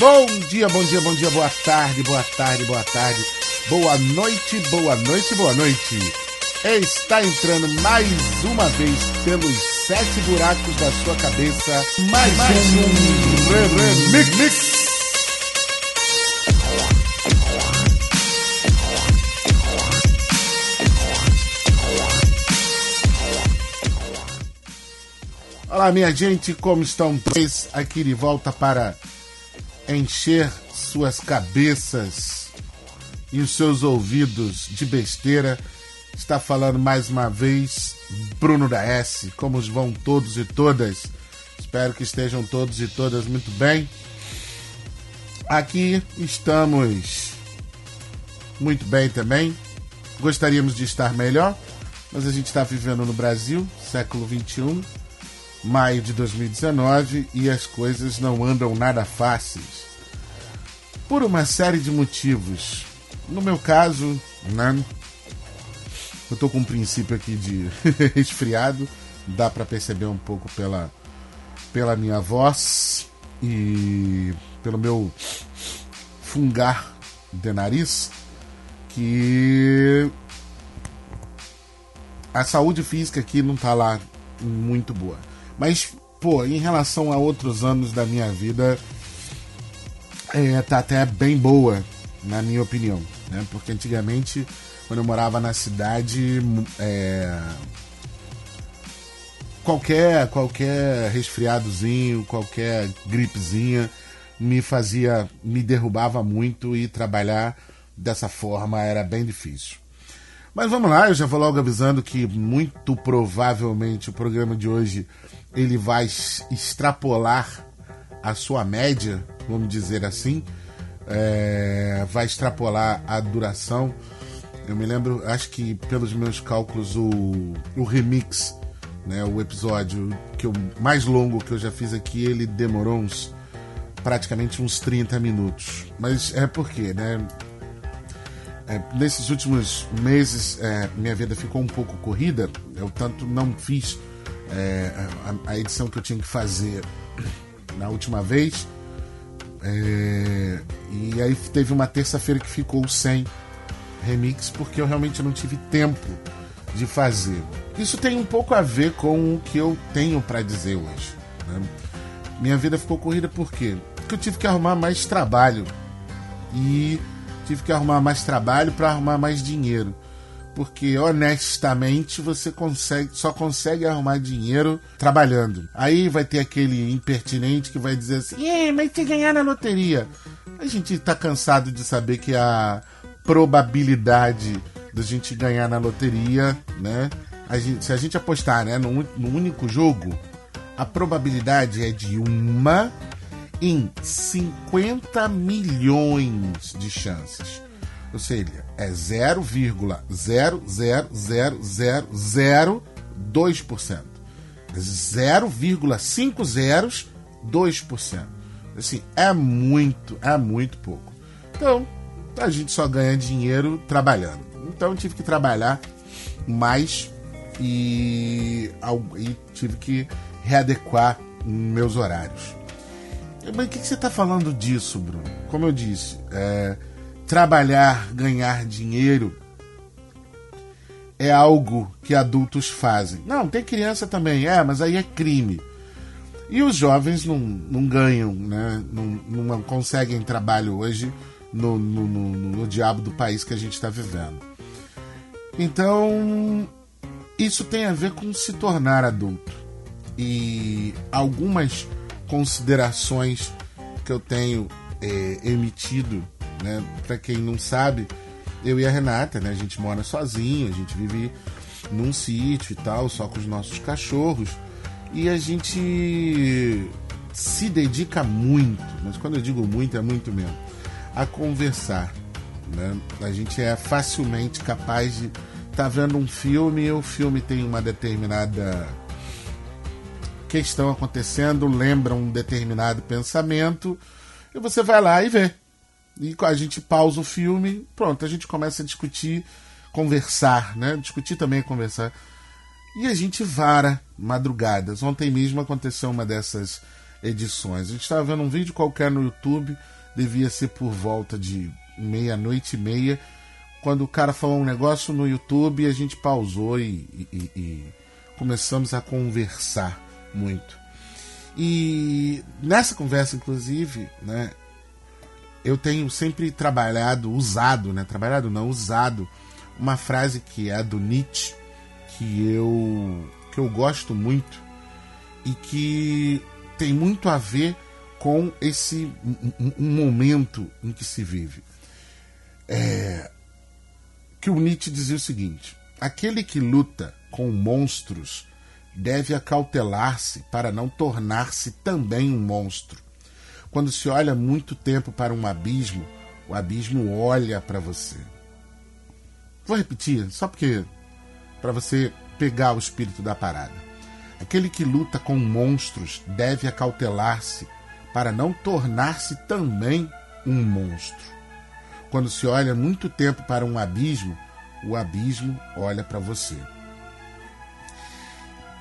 Bom dia, bom dia, bom dia, boa tarde, boa tarde, boa tarde, boa noite, boa noite, boa noite. Está entrando mais uma vez pelos sete buracos da sua cabeça, mais, mais um Re Re Mix Mix. Olá, minha gente, como estão vocês? Aqui de volta para encher suas cabeças e os seus ouvidos de besteira. Está falando mais uma vez Bruno da S. Como vão todos e todas? Espero que estejam todos e todas muito bem. Aqui estamos muito bem também. Gostaríamos de estar melhor, mas a gente está vivendo no Brasil, século 21 maio de 2019 e as coisas não andam nada fáceis. Por uma série de motivos. No meu caso, né? Eu tô com um princípio aqui de resfriado, dá para perceber um pouco pela pela minha voz e pelo meu fungar de nariz que a saúde física aqui não tá lá muito boa. Mas, pô, em relação a outros anos da minha vida, é, tá até bem boa, na minha opinião. Né? Porque antigamente, quando eu morava na cidade, é, qualquer, qualquer resfriadozinho, qualquer gripezinha me fazia, me derrubava muito e trabalhar dessa forma era bem difícil. Mas vamos lá, eu já vou logo avisando que muito provavelmente o programa de hoje ele vai extrapolar a sua média, vamos dizer assim, é, vai extrapolar a duração. Eu me lembro, acho que pelos meus cálculos, o, o remix, né, o episódio que eu, mais longo que eu já fiz aqui, ele demorou uns praticamente uns 30 minutos. Mas é porque, né? É, nesses últimos meses, é, minha vida ficou um pouco corrida, eu tanto não fiz é, a, a, edição que eu tinha que fazer na última vez. É, e aí teve uma terça-feira que ficou sem remix porque eu realmente não tive tempo de fazer. Isso tem um pouco a ver com o que eu tenho para dizer hoje. Né? Minha vida ficou corrida por quê? Porque eu tive que arrumar mais trabalho e tive que arrumar mais trabalho para arrumar mais dinheiro porque honestamente você consegue, só consegue arrumar dinheiro trabalhando. Aí vai ter aquele impertinente que vai dizer assim: é, mas se ganhar na loteria. A gente tá cansado de saber que a probabilidade da gente ganhar na loteria, né? A gente, se a gente apostar né, no, no único jogo, a probabilidade é de uma em 50 milhões de chances. Ou seja, é 0,00002%. 0,5002%. Assim, é muito, é muito pouco. Então, a gente só ganha dinheiro trabalhando. Então, tive que trabalhar mais e, e tive que readequar meus horários. Mas o que, que você está falando disso, Bruno? Como eu disse, é, trabalhar, ganhar dinheiro é algo que adultos fazem. Não, tem criança também, é, mas aí é crime. E os jovens não, não ganham, né? não, não conseguem trabalho hoje no, no, no, no diabo do país que a gente está vivendo. Então, isso tem a ver com se tornar adulto. E algumas considerações que eu tenho é, emitido né? Para quem não sabe, eu e a Renata, né? A gente mora sozinho, a gente vive num sítio e tal, só com os nossos cachorros. E a gente se dedica muito, mas quando eu digo muito, é muito mesmo, a conversar. Né? A gente é facilmente capaz de estar tá vendo um filme o filme tem uma determinada questão acontecendo, lembra um determinado pensamento, e você vai lá e vê. E a gente pausa o filme, pronto, a gente começa a discutir, conversar, né? Discutir também é conversar. E a gente vara madrugadas. Ontem mesmo aconteceu uma dessas edições. A gente estava vendo um vídeo qualquer no YouTube, devia ser por volta de meia-noite e meia, quando o cara falou um negócio no YouTube, a gente pausou e, e, e começamos a conversar muito. E nessa conversa, inclusive, né, eu tenho sempre trabalhado, usado, né, trabalhado não, usado uma frase que é do Nietzsche, que eu que eu gosto muito e que tem muito a ver com esse um, momento em que se vive. É, que o Nietzsche dizia o seguinte: aquele que luta com monstros deve acautelar-se para não tornar-se também um monstro. Quando se olha muito tempo para um abismo, o abismo olha para você. Vou repetir, só porque para você pegar o espírito da parada. Aquele que luta com monstros deve acautelar-se para não tornar-se também um monstro. Quando se olha muito tempo para um abismo, o abismo olha para você.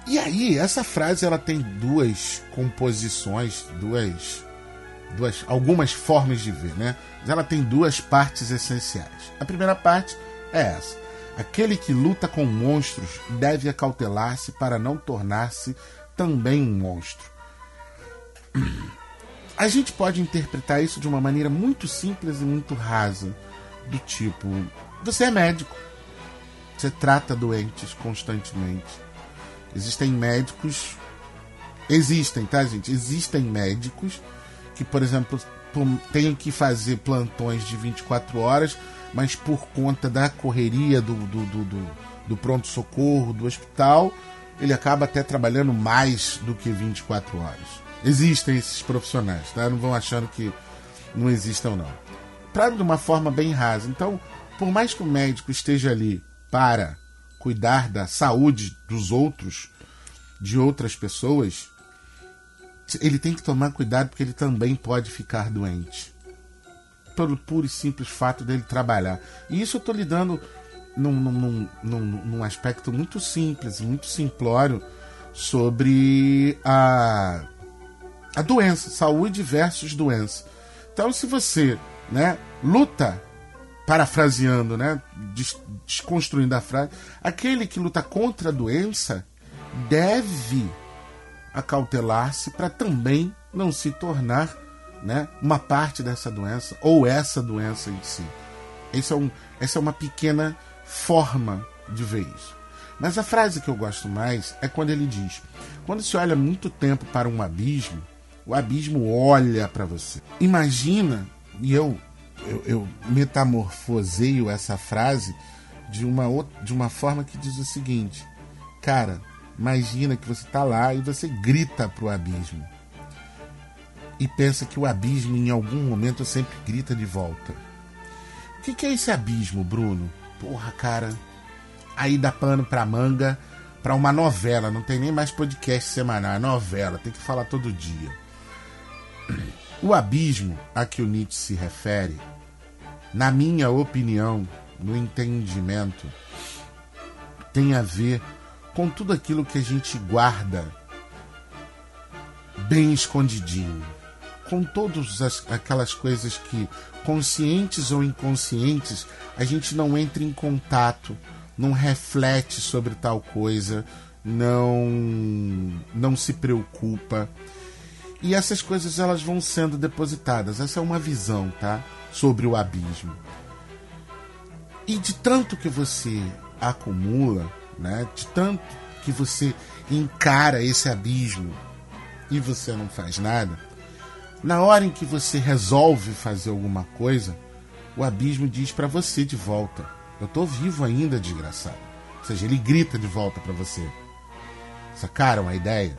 E aí, essa frase ela tem duas composições, duas, duas algumas formas de ver, né? Ela tem duas partes essenciais. A primeira parte é essa: aquele que luta com monstros deve acautelar-se para não tornar-se também um monstro. A gente pode interpretar isso de uma maneira muito simples e muito rasa, do tipo: você é médico, você trata doentes constantemente Existem médicos. Existem, tá, gente? Existem médicos que, por exemplo, têm que fazer plantões de 24 horas, mas por conta da correria do, do, do, do, do pronto-socorro, do hospital, ele acaba até trabalhando mais do que 24 horas. Existem esses profissionais, tá? Não vão achando que não existam, não. Para de uma forma bem rasa. Então, por mais que o médico esteja ali para cuidar da saúde dos outros, de outras pessoas, ele tem que tomar cuidado porque ele também pode ficar doente. Pelo puro e simples fato dele trabalhar. E isso eu estou lidando num, num, num, num aspecto muito simples, muito simplório sobre a, a doença, saúde versus doença. Então, se você né, luta parafraseando, né, desconstruindo a frase, aquele que luta contra a doença deve acautelar-se para também não se tornar né, uma parte dessa doença ou essa doença em si. Esse é um, essa é uma pequena forma de ver isso. Mas a frase que eu gosto mais é quando ele diz: quando se olha muito tempo para um abismo, o abismo olha para você. Imagina, e eu eu, eu metamorfoseio essa frase de uma, de uma forma que diz o seguinte: Cara, imagina que você está lá e você grita pro abismo. E pensa que o abismo, em algum momento, sempre grita de volta. O que, que é esse abismo, Bruno? Porra, cara. Aí dá pano pra manga para uma novela. Não tem nem mais podcast semanal. É novela. Tem que falar todo dia. O abismo a que o Nietzsche se refere, na minha opinião, no entendimento, tem a ver com tudo aquilo que a gente guarda bem escondidinho, com todas as, aquelas coisas que, conscientes ou inconscientes, a gente não entra em contato, não reflete sobre tal coisa, não não se preocupa e essas coisas elas vão sendo depositadas. Essa é uma visão, tá? Sobre o abismo. E de tanto que você acumula, né? De tanto que você encara esse abismo e você não faz nada, na hora em que você resolve fazer alguma coisa, o abismo diz para você de volta: Eu tô vivo ainda, desgraçado. Ou seja, ele grita de volta para você. Sacaram a ideia?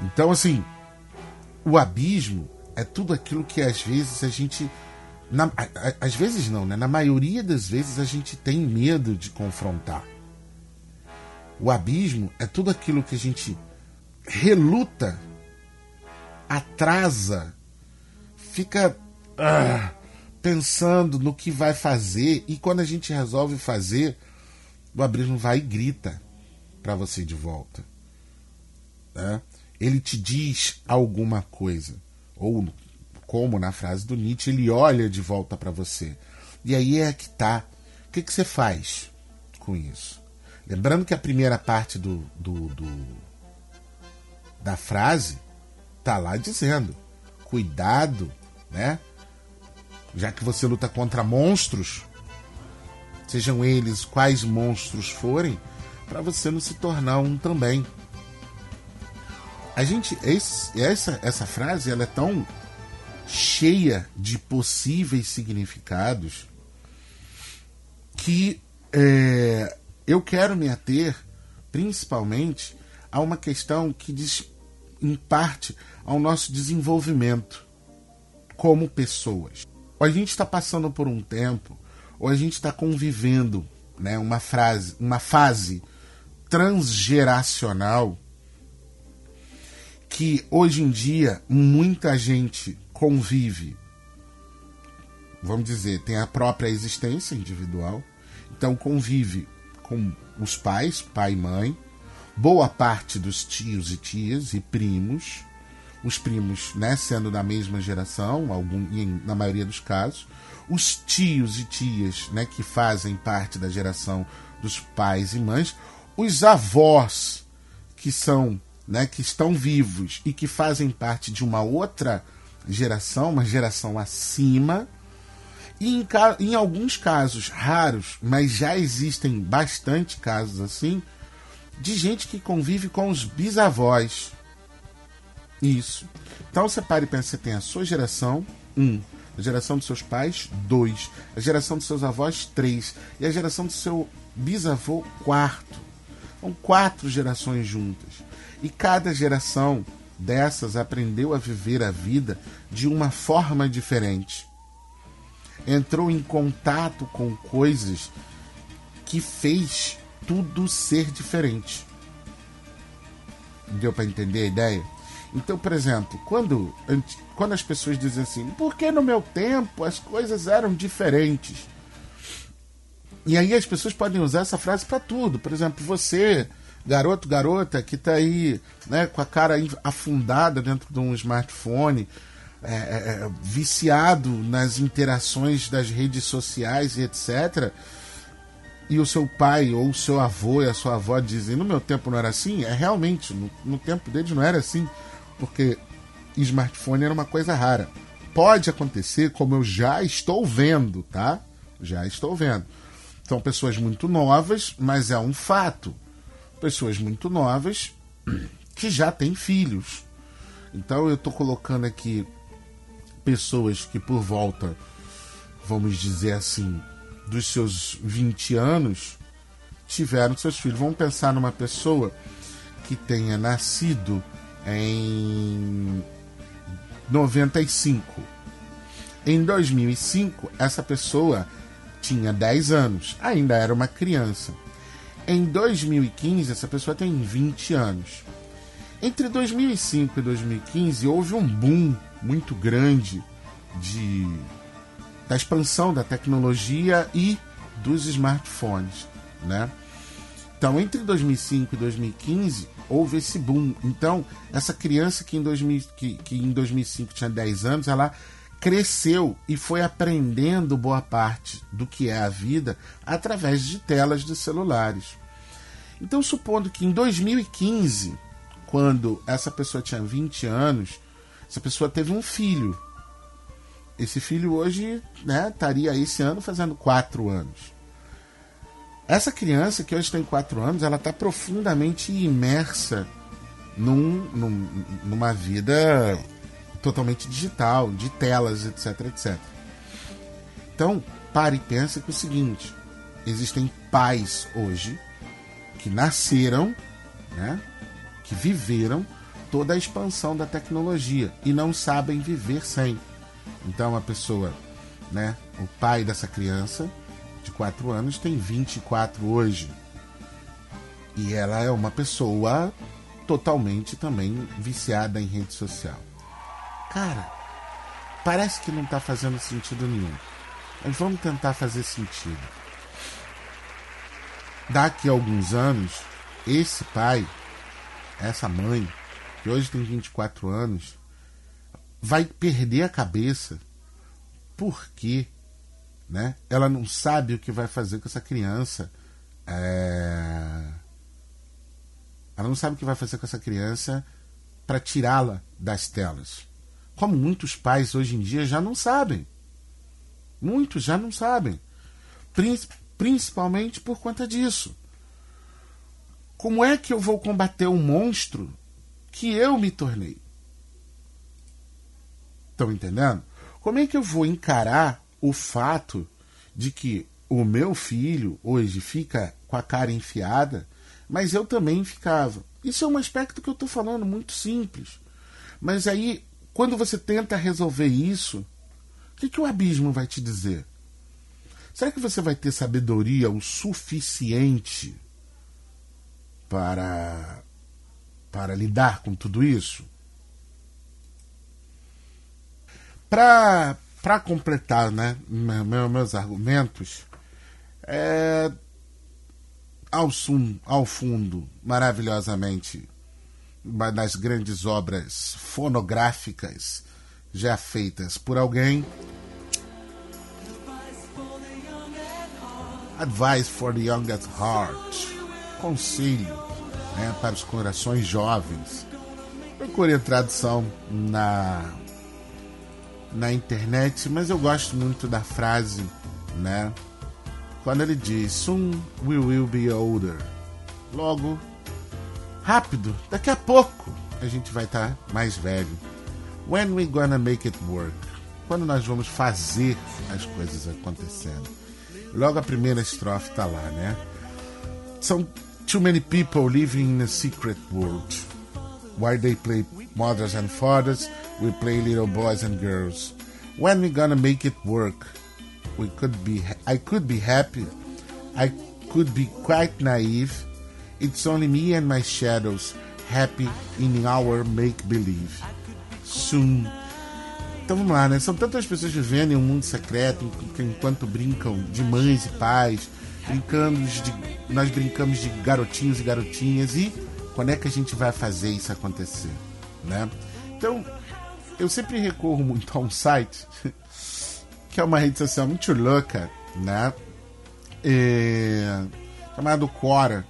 Então, assim, o abismo é tudo aquilo que às vezes a gente. Na, às vezes não, né? Na maioria das vezes a gente tem medo de confrontar. O abismo é tudo aquilo que a gente reluta, atrasa, fica ah, pensando no que vai fazer e quando a gente resolve fazer, o abismo vai e grita para você de volta. Né? ele te diz alguma coisa. Ou, como na frase do Nietzsche, ele olha de volta para você. E aí é que tá. O que, que você faz com isso? Lembrando que a primeira parte do, do, do da frase tá lá dizendo: cuidado, né? Já que você luta contra monstros, sejam eles quais monstros forem, para você não se tornar um também. A gente esse, essa essa frase ela é tão cheia de possíveis significados que é, eu quero me ater principalmente a uma questão que diz em parte ao nosso desenvolvimento como pessoas. Ou a gente está passando por um tempo, ou a gente está convivendo, né, uma frase, uma fase transgeracional que hoje em dia muita gente convive, vamos dizer, tem a própria existência individual, então convive com os pais, pai e mãe, boa parte dos tios e tias e primos, os primos né, sendo da mesma geração, algum, na maioria dos casos, os tios e tias né, que fazem parte da geração dos pais e mães, os avós que são né, que estão vivos e que fazem parte de uma outra geração, uma geração acima. E em, em alguns casos raros, mas já existem bastante casos assim, de gente que convive com os bisavós. Isso. Então você para e pensa, você tem a sua geração, um. A geração dos seus pais, dois. A geração dos seus avós, três. E a geração do seu bisavô, quarto. São quatro gerações juntas. E cada geração dessas aprendeu a viver a vida de uma forma diferente. Entrou em contato com coisas que fez tudo ser diferente. Deu para entender a ideia? Então, por exemplo, quando, quando as pessoas dizem assim, porque no meu tempo as coisas eram diferentes? E aí as pessoas podem usar essa frase para tudo. Por exemplo, você garoto, garota que está aí né, com a cara afundada dentro de um smartphone, é, é, é, viciado nas interações das redes sociais e etc. E o seu pai ou o seu avô e a sua avó dizem: No meu tempo não era assim? É realmente, no, no tempo deles não era assim, porque smartphone era uma coisa rara. Pode acontecer, como eu já estou vendo, tá? Já estou vendo. São pessoas muito novas, mas é um fato pessoas muito novas que já têm filhos. Então eu estou colocando aqui pessoas que por volta, vamos dizer assim, dos seus 20 anos, tiveram seus filhos. Vamos pensar numa pessoa que tenha nascido em 95. Em 2005, essa pessoa tinha 10 anos, ainda era uma criança. Em 2015, essa pessoa tem 20 anos. Entre 2005 e 2015 houve um boom muito grande de da expansão da tecnologia e dos smartphones, né? Então, entre 2005 e 2015 houve esse boom. Então, essa criança que em, 2000, que, que em 2005 tinha 10 anos, ela cresceu e foi aprendendo boa parte do que é a vida através de telas de celulares. Então, supondo que em 2015, quando essa pessoa tinha 20 anos, essa pessoa teve um filho. Esse filho hoje né, estaria esse ano fazendo 4 anos. Essa criança que hoje tem 4 anos, ela está profundamente imersa num, num, numa vida totalmente digital, de telas, etc, etc. Então, pare e pense que é o seguinte: existem pais hoje que nasceram, né, que viveram toda a expansão da tecnologia e não sabem viver sem. Então, a pessoa, né, o pai dessa criança de 4 anos tem 24 hoje. E ela é uma pessoa totalmente também viciada em rede social. Cara, parece que não está fazendo sentido nenhum. Mas vamos tentar fazer sentido. Daqui a alguns anos, esse pai, essa mãe, que hoje tem 24 anos, vai perder a cabeça porque né, ela não sabe o que vai fazer com essa criança. É... Ela não sabe o que vai fazer com essa criança para tirá-la das telas. Como muitos pais hoje em dia já não sabem. Muitos já não sabem. Principalmente por conta disso. Como é que eu vou combater o monstro que eu me tornei? Estão entendendo? Como é que eu vou encarar o fato de que o meu filho hoje fica com a cara enfiada, mas eu também ficava? Isso é um aspecto que eu estou falando muito simples. Mas aí, quando você tenta resolver isso, o que, que o abismo vai te dizer? Será que você vai ter sabedoria o suficiente para, para lidar com tudo isso? Para completar né, meus argumentos, é, ao, sum, ao fundo, maravilhosamente, das grandes obras fonográficas já feitas por alguém. Advice for the Young at Heart Conselho né, para os corações jovens. Procure a tradução na na internet, mas eu gosto muito da frase, né? Quando ele diz Soon we will be older. Logo, rápido, daqui a pouco a gente vai estar tá mais velho. When we gonna make it work? Quando nós vamos fazer as coisas acontecendo. Logo a primeira estrofe tá lá, né? São too many people living in a secret world. While they play mothers and fathers, we play little boys and girls. When we gonna make it work? We could be I could be happy. I could be quite naive. It's only me and my shadows happy in our make believe. Soon. Então vamos lá, né? São tantas pessoas vivendo em um mundo secreto enquanto brincam de mães e pais, brincando de, nós brincamos de garotinhos e garotinhas e quando é que a gente vai fazer isso acontecer, né? Então eu sempre recorro muito a um site que é uma rede social muito louca, né? É, chamado Quora,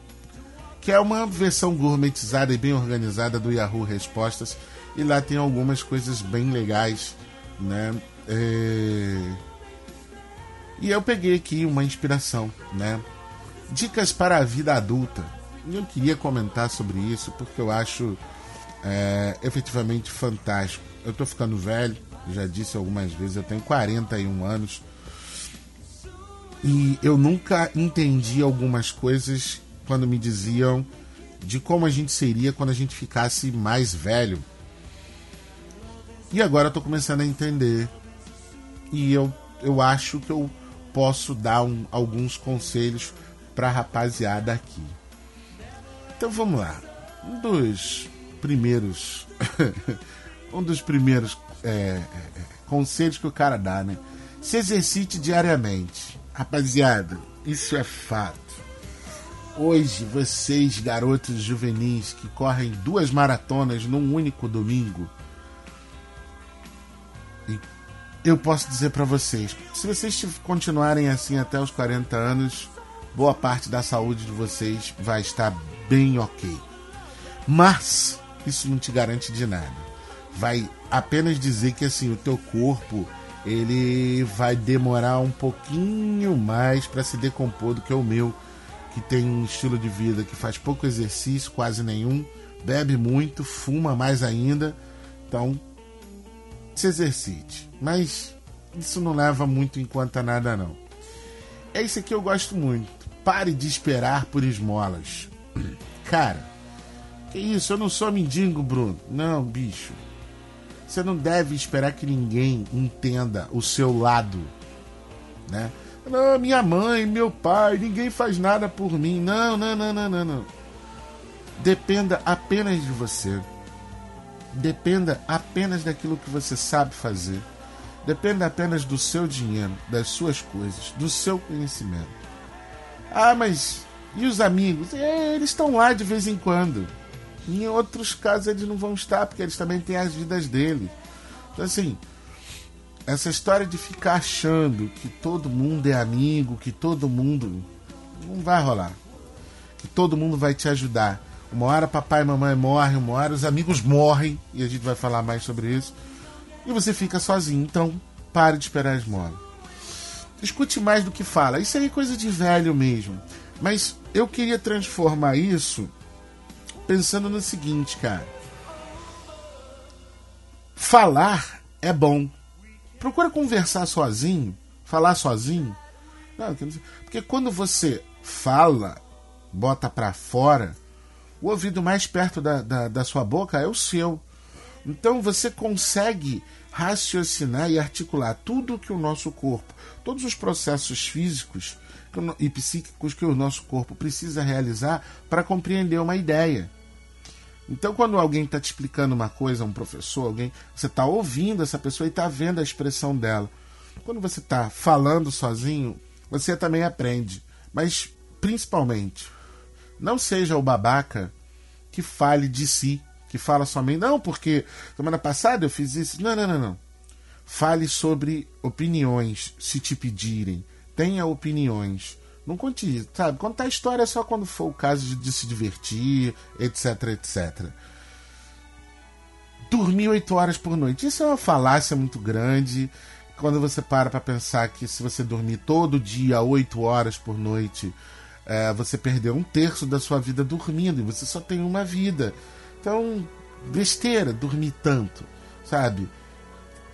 que é uma versão gourmetizada e bem organizada do Yahoo Respostas e lá tem algumas coisas bem legais, né? É, e eu peguei aqui uma inspiração, né? Dicas para a vida adulta. E eu queria comentar sobre isso porque eu acho é, efetivamente fantástico. Eu estou ficando velho, já disse algumas vezes, eu tenho 41 anos. E eu nunca entendi algumas coisas quando me diziam de como a gente seria quando a gente ficasse mais velho. E agora eu tô começando a entender. E eu, eu acho que eu posso dar um, alguns conselhos para a rapaziada aqui. Então vamos lá. Um dos primeiros. um dos primeiros é, é, conselhos que o cara dá, né? Se exercite diariamente. Rapaziada, isso é fato. Hoje, vocês, garotos juvenis que correm duas maratonas num único domingo, eu posso dizer para vocês: se vocês continuarem assim até os 40 anos, boa parte da saúde de vocês vai estar bem ok. Mas isso não te garante de nada. Vai apenas dizer que assim o teu corpo ele vai demorar um pouquinho mais para se decompor do que o meu, que tem um estilo de vida que faz pouco exercício, quase nenhum, bebe muito, fuma mais ainda. Então, se exercite. Mas isso não leva muito em conta nada não. É isso que eu gosto muito. Pare de esperar por esmolas. Cara, que isso? Eu não sou mendigo, Bruno. Não, bicho. Você não deve esperar que ninguém entenda o seu lado, né? Não, minha mãe, meu pai, ninguém faz nada por mim. Não, não, não, não, não, não. Dependa apenas de você. Dependa apenas daquilo que você sabe fazer. Dependa apenas do seu dinheiro, das suas coisas, do seu conhecimento. Ah, mas e os amigos? É, eles estão lá de vez em quando. Em outros casos eles não vão estar, porque eles também têm as vidas deles. Então, assim, essa história de ficar achando que todo mundo é amigo, que todo mundo. Não vai rolar. Que todo mundo vai te ajudar. Uma hora papai e mamãe morrem, uma hora os amigos morrem, e a gente vai falar mais sobre isso. E você fica sozinho. Então, pare de esperar esmola. Escute mais do que fala. Isso aí é coisa de velho mesmo. Mas eu queria transformar isso pensando no seguinte, cara. Falar é bom. Procura conversar sozinho, falar sozinho. Não, porque quando você fala, bota para fora, o ouvido mais perto da, da, da sua boca é o seu. Então você consegue raciocinar e articular tudo que o nosso corpo, todos os processos físicos e psíquicos que o nosso corpo precisa realizar para compreender uma ideia. Então, quando alguém está te explicando uma coisa, um professor, alguém, você está ouvindo essa pessoa e está vendo a expressão dela. Quando você está falando sozinho, você também aprende. Mas, principalmente, não seja o babaca que fale de si, que fala somente, não, porque semana passada eu fiz isso. Não, não, não, não. Fale sobre opiniões, se te pedirem. Tenha opiniões. Não conte, sabe? Contar história só quando for o caso de, de se divertir, etc, etc. Dormir oito horas por noite. Isso é uma falácia muito grande. Quando você para para pensar que se você dormir todo dia oito horas por noite, é, você perdeu um terço da sua vida dormindo e você só tem uma vida. Então, besteira dormir tanto, sabe?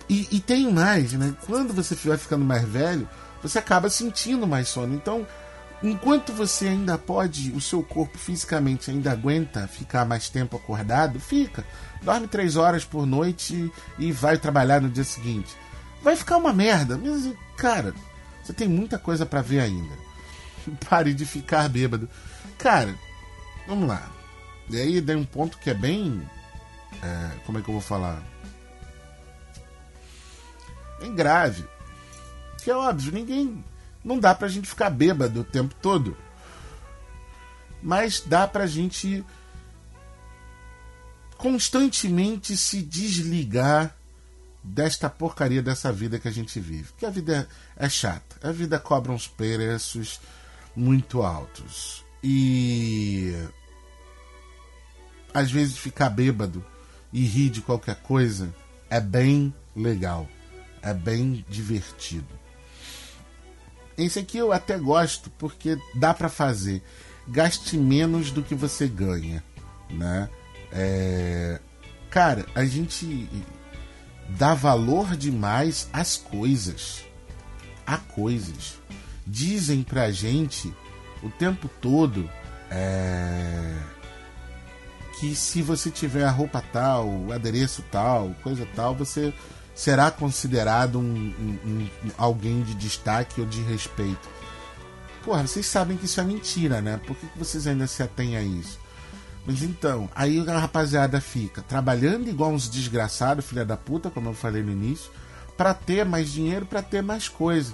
E, e tem mais, né? Quando você vai ficando mais velho, você acaba sentindo mais sono. Então, enquanto você ainda pode, o seu corpo fisicamente ainda aguenta ficar mais tempo acordado, fica. Dorme três horas por noite e vai trabalhar no dia seguinte. Vai ficar uma merda, mas, cara, você tem muita coisa para ver ainda. Pare de ficar bêbado. Cara, vamos lá. E aí tem um ponto que é bem. É, como é que eu vou falar? Bem grave que é óbvio, ninguém. Não dá pra gente ficar bêbado o tempo todo. Mas dá pra gente constantemente se desligar desta porcaria dessa vida que a gente vive. Porque a vida é, é chata. A vida cobra uns preços muito altos. E às vezes ficar bêbado e rir de qualquer coisa é bem legal, é bem divertido. Esse aqui eu até gosto porque dá para fazer. Gaste menos do que você ganha, né? É... Cara, a gente dá valor demais às coisas. A coisas. Dizem pra gente o tempo todo é... que se você tiver a roupa tal, o adereço tal, coisa tal, você será considerado um, um, um, alguém de destaque ou de respeito. Porra, vocês sabem que isso é mentira, né? Por que, que vocês ainda se atêm a isso? Mas então, aí a rapaziada fica trabalhando igual uns desgraçados, filha da puta, como eu falei no início, para ter mais dinheiro, para ter mais coisa.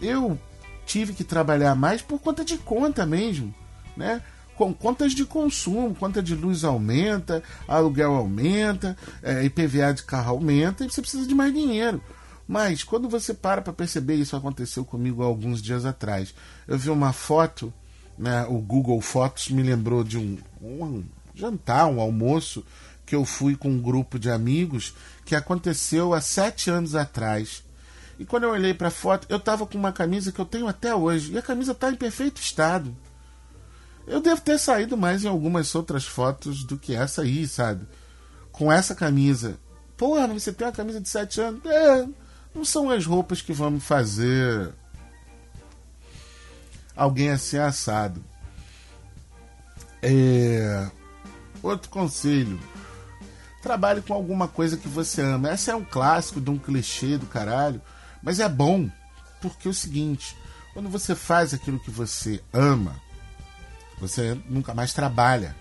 Eu tive que trabalhar mais por conta de conta mesmo, né? com contas de consumo, conta de luz aumenta, aluguel aumenta, é, IPVA de carro aumenta e você precisa de mais dinheiro. Mas quando você para para perceber, isso aconteceu comigo alguns dias atrás. Eu vi uma foto, né, o Google Fotos me lembrou de um, um jantar, um almoço que eu fui com um grupo de amigos que aconteceu há sete anos atrás. E quando eu olhei para a foto, eu estava com uma camisa que eu tenho até hoje. E a camisa está em perfeito estado. Eu devo ter saído mais em algumas outras fotos do que essa aí, sabe? Com essa camisa. Porra, você tem uma camisa de 7 anos? É, não são as roupas que vão me fazer alguém assim assado. É... Outro conselho. Trabalhe com alguma coisa que você ama. Essa é um clássico de um clichê do caralho. Mas é bom. Porque é o seguinte: quando você faz aquilo que você ama, você nunca mais trabalha.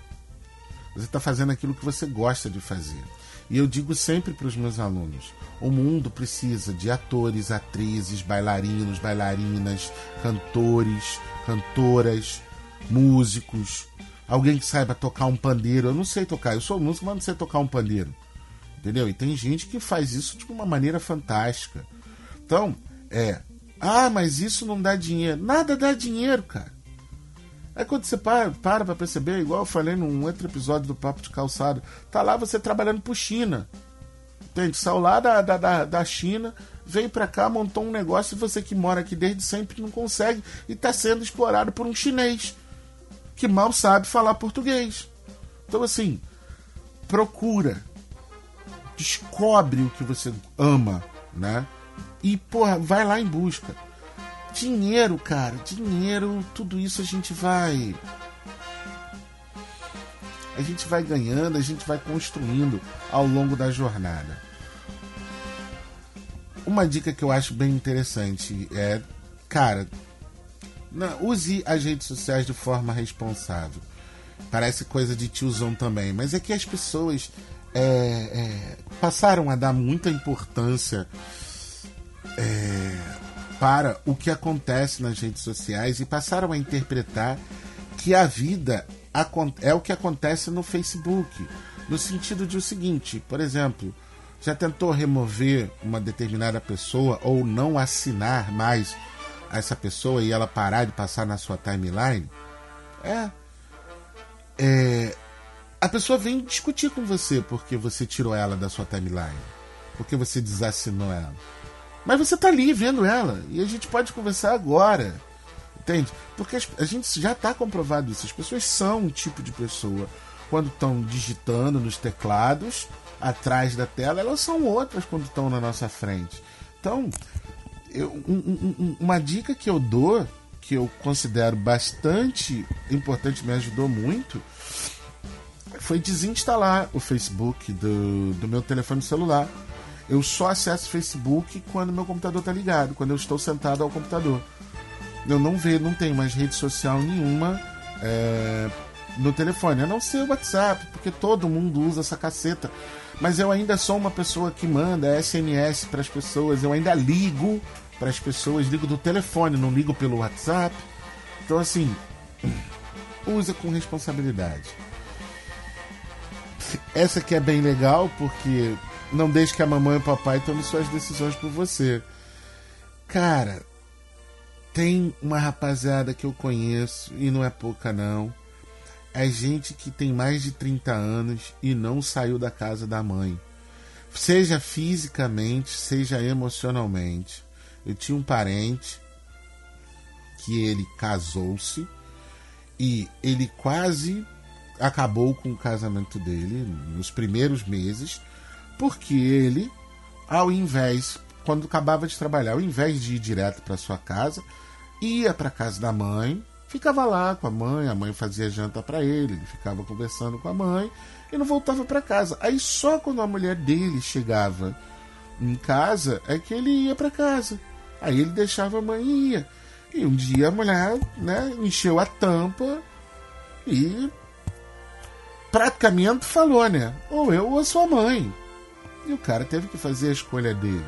Você está fazendo aquilo que você gosta de fazer. E eu digo sempre para os meus alunos: o mundo precisa de atores, atrizes, bailarinos, bailarinas, cantores, cantoras, músicos, alguém que saiba tocar um pandeiro. Eu não sei tocar, eu sou músico, mas não sei tocar um pandeiro. Entendeu? E tem gente que faz isso de uma maneira fantástica. Então, é. Ah, mas isso não dá dinheiro. Nada dá dinheiro, cara. É quando você para, para pra perceber, igual eu falei num outro episódio do Papo de Calçado, tá lá você trabalhando pro China. Entende? Saiu lá da, da, da China, veio para cá, montou um negócio e você que mora aqui desde sempre não consegue e está sendo explorado por um chinês que mal sabe falar português. Então, assim, procura, descobre o que você ama, né? E, porra, vai lá em busca. Dinheiro, cara, dinheiro, tudo isso a gente vai. A gente vai ganhando, a gente vai construindo ao longo da jornada. Uma dica que eu acho bem interessante é, cara, use as redes sociais de forma responsável. Parece coisa de tiozão também, mas é que as pessoas é, é, passaram a dar muita importância é, para o que acontece nas redes sociais e passaram a interpretar que a vida é o que acontece no Facebook. No sentido de o seguinte, por exemplo, já tentou remover uma determinada pessoa ou não assinar mais essa pessoa e ela parar de passar na sua timeline? É. é a pessoa vem discutir com você porque você tirou ela da sua timeline, porque você desassinou ela. Mas você tá ali vendo ela e a gente pode conversar agora. Entende? Porque a gente já está comprovado isso. As pessoas são um tipo de pessoa quando estão digitando nos teclados atrás da tela, elas são outras quando estão na nossa frente. Então, eu, um, um, uma dica que eu dou, que eu considero bastante importante, me ajudou muito, foi desinstalar o Facebook do, do meu telefone celular. Eu só acesso Facebook quando meu computador está ligado, quando eu estou sentado ao computador. Eu não vejo, não tenho mais rede social nenhuma é, no telefone, a não ser o WhatsApp, porque todo mundo usa essa caceta mas eu ainda sou uma pessoa que manda SMS para as pessoas, eu ainda ligo para as pessoas, ligo do telefone, não ligo pelo WhatsApp. Então, assim, usa com responsabilidade. Essa aqui é bem legal porque não deixe que a mamãe e o papai tomem suas decisões por você. Cara, tem uma rapaziada que eu conheço e não é pouca não é gente que tem mais de 30 anos e não saiu da casa da mãe. Seja fisicamente, seja emocionalmente. Eu tinha um parente que ele casou-se e ele quase acabou com o casamento dele nos primeiros meses, porque ele, ao invés, quando acabava de trabalhar, ao invés de ir direto para sua casa, ia para casa da mãe, ficava lá com a mãe, a mãe fazia janta para ele, ele ficava conversando com a mãe e não voltava para casa. Aí só quando a mulher dele chegava em casa é que ele ia para casa. Aí ele deixava a mãe e ia. E um dia a mulher, né, encheu a tampa e praticamente falou, né? Ou eu ou a sua mãe. E o cara teve que fazer a escolha dele.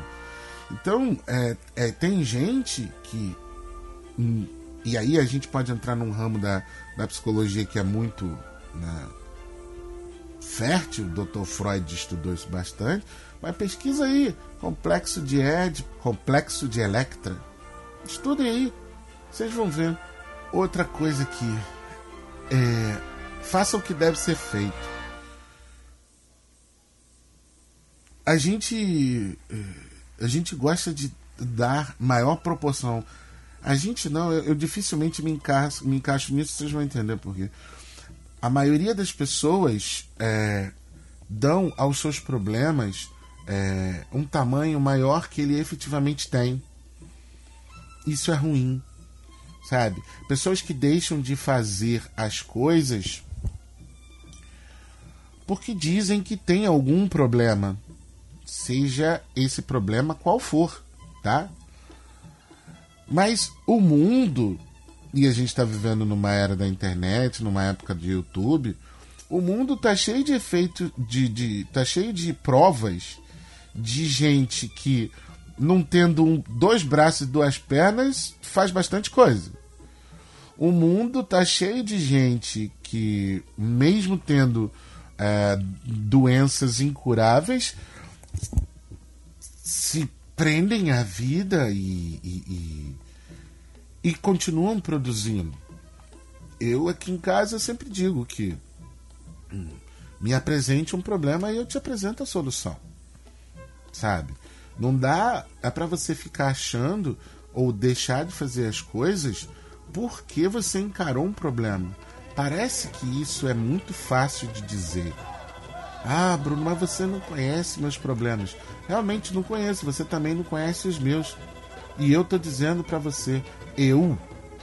Então, é, é tem gente que hum, e aí a gente pode entrar num ramo da, da psicologia que é muito né, fértil, o Dr. Freud estudou isso bastante, mas pesquisa aí, complexo de Ed, complexo de Electra. Estudem aí, vocês vão ver. Outra coisa que é, faça o que deve ser feito. A gente é, a gente gosta de dar maior proporção a gente não, eu, eu dificilmente me encaixo, me encaixo nisso, vocês vão entender por quê. A maioria das pessoas é, dão aos seus problemas é, um tamanho maior que ele efetivamente tem. Isso é ruim, sabe? Pessoas que deixam de fazer as coisas porque dizem que tem algum problema, seja esse problema qual for, tá? Mas o mundo, e a gente está vivendo numa era da internet, numa época de YouTube, o mundo tá cheio de efeito, de, de tá cheio de provas de gente que, não tendo um, dois braços e duas pernas, faz bastante coisa. O mundo tá cheio de gente que mesmo tendo é, doenças incuráveis, se prendem à vida e, e, e, e continuam produzindo. Eu aqui em casa sempre digo que hum, me apresente um problema e eu te apresento a solução. Sabe? Não dá é para você ficar achando ou deixar de fazer as coisas porque você encarou um problema. Parece que isso é muito fácil de dizer. Ah, Bruno, mas você não conhece meus problemas. Realmente não conheço, você também não conhece os meus. E eu tô dizendo para você, eu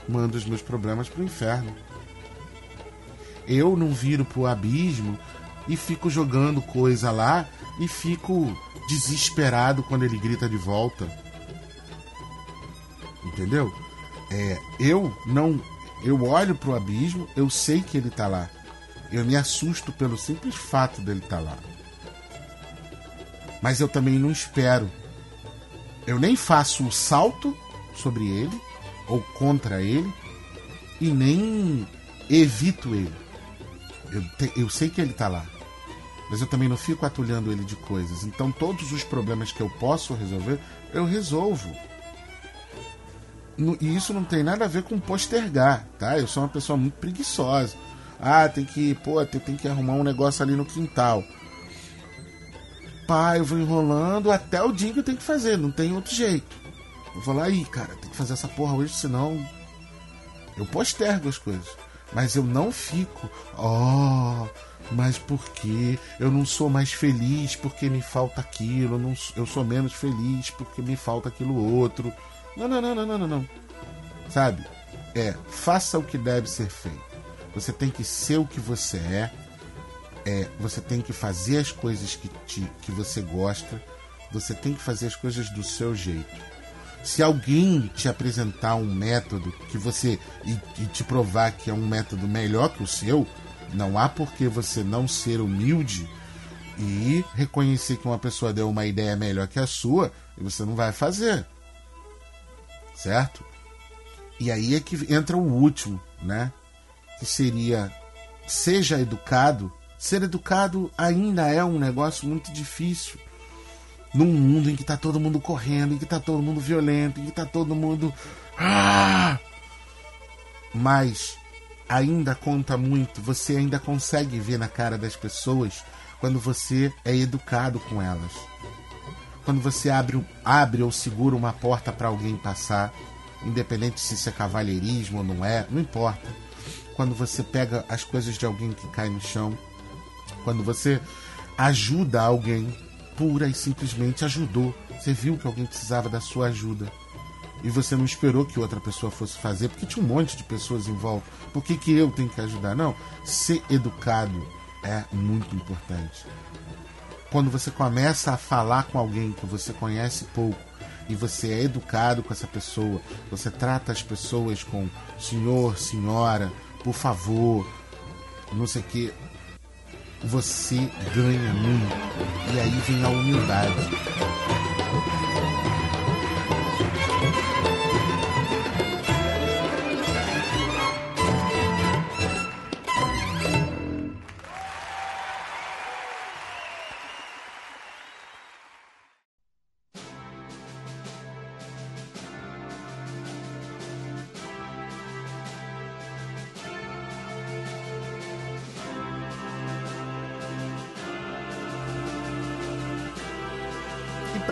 mando os meus problemas pro inferno. Eu não viro pro abismo e fico jogando coisa lá e fico desesperado quando ele grita de volta. Entendeu? É, eu não. Eu olho pro abismo, eu sei que ele tá lá. Eu me assusto pelo simples fato dele estar tá lá. Mas eu também não espero. Eu nem faço o salto sobre ele ou contra ele e nem evito ele. Eu, te, eu sei que ele está lá. Mas eu também não fico atulhando ele de coisas. Então todos os problemas que eu posso resolver, eu resolvo e isso não tem nada a ver com postergar, tá? Eu sou uma pessoa muito preguiçosa. Ah, tem que, pô, tem, que arrumar um negócio ali no quintal. Pá, eu vou enrolando até o dia que eu tenho que fazer, não tem outro jeito. Eu vou lá aí, cara, tem que fazer essa porra hoje, senão eu postergo as coisas. Mas eu não fico, ó, oh, mas por que eu não sou mais feliz porque me falta aquilo, eu, não, eu sou menos feliz porque me falta aquilo outro. Não, não, não, não, não, não. Sabe? É, faça o que deve ser feito. Você tem que ser o que você é. é você tem que fazer as coisas que, te, que você gosta. Você tem que fazer as coisas do seu jeito. Se alguém te apresentar um método que você e, e te provar que é um método melhor que o seu, não há por que você não ser humilde e reconhecer que uma pessoa deu uma ideia melhor que a sua e você não vai fazer certo? E aí é que entra o último, né? Que seria seja educado. Ser educado ainda é um negócio muito difícil. Num mundo em que está todo mundo correndo, em que está todo mundo violento, em que está todo mundo. Ah! Mas ainda conta muito, você ainda consegue ver na cara das pessoas quando você é educado com elas quando você abre, abre ou segura uma porta para alguém passar, independente se isso é cavalheirismo ou não é, não importa. Quando você pega as coisas de alguém que cai no chão, quando você ajuda alguém, pura e simplesmente ajudou. Você viu que alguém precisava da sua ajuda. E você não esperou que outra pessoa fosse fazer, porque tinha um monte de pessoas em volta. Por que, que eu tenho que ajudar? Não. Ser educado é muito importante quando você começa a falar com alguém que você conhece pouco e você é educado com essa pessoa, você trata as pessoas com senhor, senhora, por favor, não sei o que, você ganha muito. E aí vem a humildade.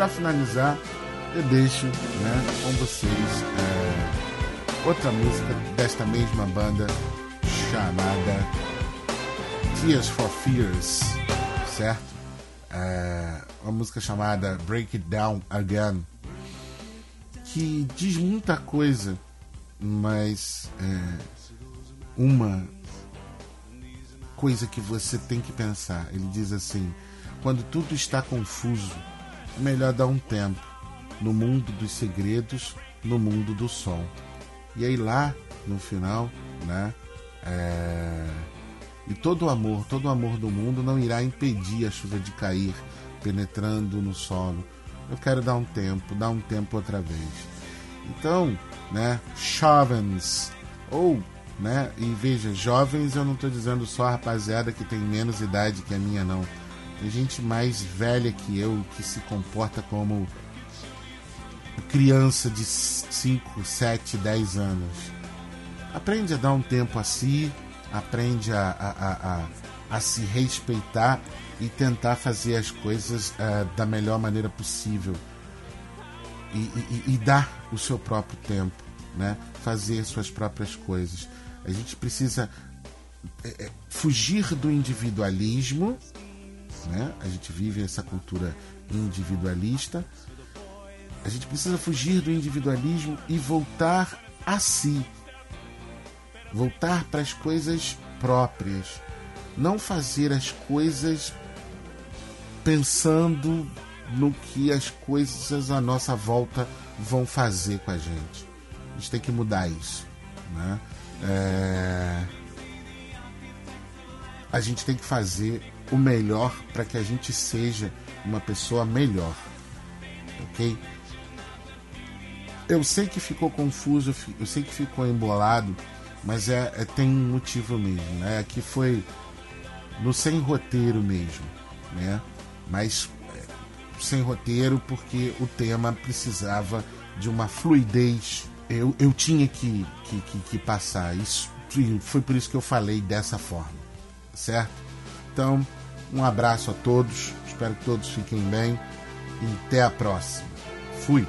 Para finalizar, eu deixo né, com vocês é, outra música desta mesma banda chamada Tears for Fears, certo? É, uma música chamada Break It Down Again, que diz muita coisa, mas é, uma coisa que você tem que pensar. Ele diz assim: quando tudo está confuso, é melhor dar um tempo no mundo dos segredos, no mundo do som. E aí lá, no final, né? É... E todo o amor, todo o amor do mundo não irá impedir a chuva de cair, penetrando no solo. Eu quero dar um tempo, dar um tempo outra vez. Então, né? Chavens ou né? E veja, jovens eu não estou dizendo só a rapaziada que tem menos idade que a minha, não. Tem gente mais velha que eu que se comporta como criança de 5, 7, 10 anos. Aprende a dar um tempo a si, aprende a, a, a, a se respeitar e tentar fazer as coisas uh, da melhor maneira possível. E, e, e, dar o seu próprio tempo, né? fazer suas próprias coisas. A gente precisa é, fugir do individualismo, né? a gente vive essa cultura individualista. A gente precisa fugir do individualismo e voltar a si, voltar para as coisas próprias, não fazer as coisas pensando no que as coisas à nossa volta vão fazer com a gente. A gente tem que mudar isso. Né? É... A gente tem que fazer o melhor para que a gente seja uma pessoa melhor. Ok? Eu sei que ficou confuso, eu sei que ficou embolado, mas é, é tem um motivo mesmo. Né? Aqui foi no sem roteiro mesmo. Né? Mas é, sem roteiro porque o tema precisava de uma fluidez eu, eu tinha que, que, que, que passar isso. Foi por isso que eu falei dessa forma, certo? Então, um abraço a todos, espero que todos fiquem bem e até a próxima. Fui!